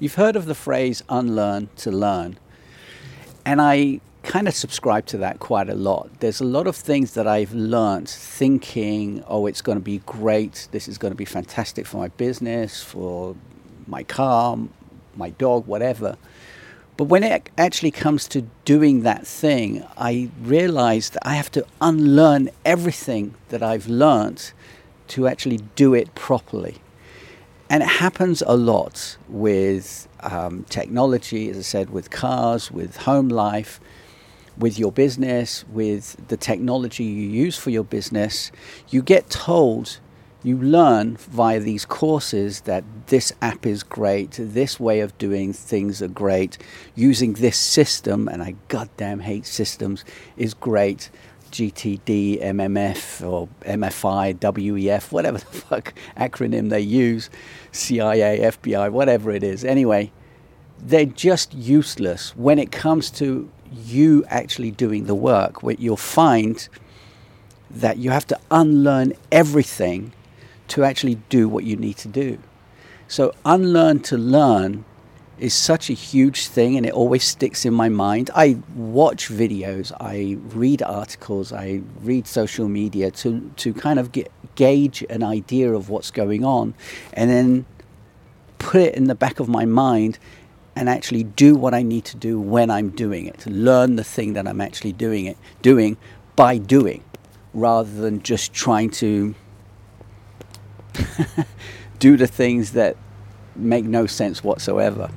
You've heard of the phrase unlearn to learn. And I kind of subscribe to that quite a lot. There's a lot of things that I've learned thinking, oh, it's going to be great. This is going to be fantastic for my business, for my car, my dog, whatever. But when it actually comes to doing that thing, I realize that I have to unlearn everything that I've learned to actually do it properly. And it happens a lot with um, technology, as I said, with cars, with home life, with your business, with the technology you use for your business. You get told, you learn via these courses that this app is great, this way of doing things are great, using this system, and I goddamn hate systems, is great. GTD, MMF, or MFI, WEF, whatever the fuck acronym they use, CIA, FBI, whatever it is. Anyway, they're just useless when it comes to you actually doing the work. Where you'll find that you have to unlearn everything to actually do what you need to do. So, unlearn to learn is such a huge thing and it always sticks in my mind. I watch videos, I read articles, I read social media to, to kind of get, gauge an idea of what's going on and then put it in the back of my mind and actually do what I need to do when I'm doing it. Learn the thing that I'm actually doing it doing by doing rather than just trying to do the things that make no sense whatsoever.